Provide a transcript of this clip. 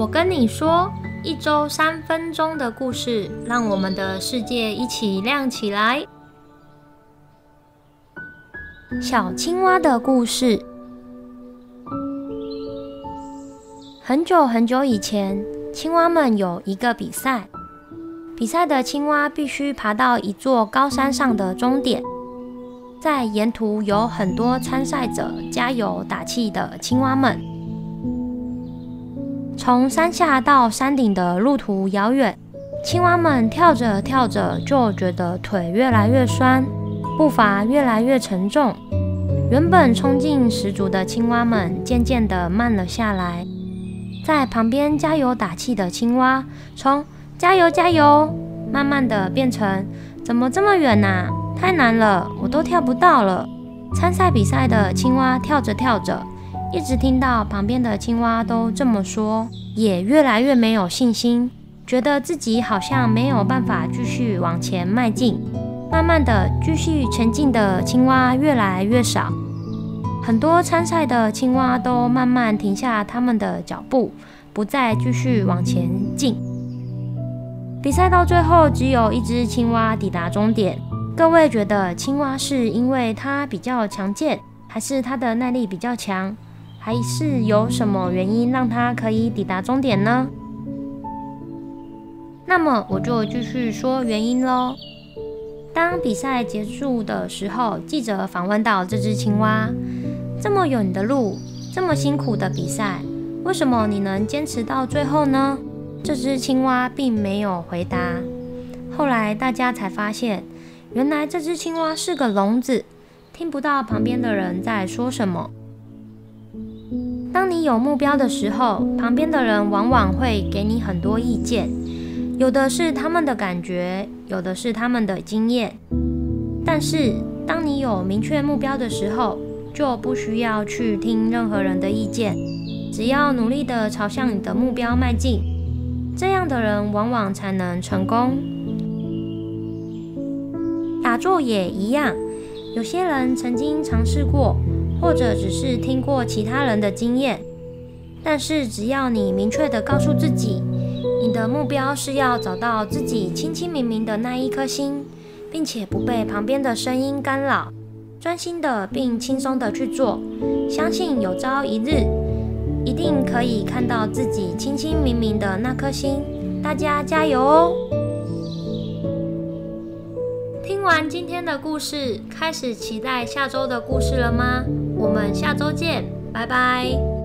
我跟你说，一周三分钟的故事，让我们的世界一起亮起来。小青蛙的故事。很久很久以前，青蛙们有一个比赛，比赛的青蛙必须爬到一座高山上的终点。在沿途有很多参赛者加油打气的青蛙们。从山下到山顶的路途遥远，青蛙们跳着跳着就觉得腿越来越酸，步伐越来越沉重。原本冲劲十足的青蛙们渐渐地慢了下来。在旁边加油打气的青蛙，从加油加油，慢慢地变成怎么这么远呐？太难了，我都跳不到了。参赛比赛的青蛙跳着跳着，一直听到旁边的青蛙都这么说，也越来越没有信心，觉得自己好像没有办法继续往前迈进。慢慢的，继续前进的青蛙越来越少，很多参赛的青蛙都慢慢停下他们的脚步，不再继续往前进。比赛到最后，只有一只青蛙抵达终点。各位觉得青蛙是因为它比较强健，还是它的耐力比较强，还是有什么原因让它可以抵达终点呢？那么我就继续说原因喽。当比赛结束的时候，记者访问到这只青蛙：“这么远的路，这么辛苦的比赛，为什么你能坚持到最后呢？”这只青蛙并没有回答。后来大家才发现。原来这只青蛙是个聋子，听不到旁边的人在说什么。当你有目标的时候，旁边的人往往会给你很多意见，有的是他们的感觉，有的是他们的经验。但是当你有明确目标的时候，就不需要去听任何人的意见，只要努力地朝向你的目标迈进，这样的人往往才能成功。打坐也一样，有些人曾经尝试过，或者只是听过其他人的经验。但是只要你明确地告诉自己，你的目标是要找到自己清清明明的那一颗心，并且不被旁边的声音干扰，专心的并轻松的去做，相信有朝一日一定可以看到自己清清明明的那颗心。大家加油哦！听完今天的故事，开始期待下周的故事了吗？我们下周见，拜拜。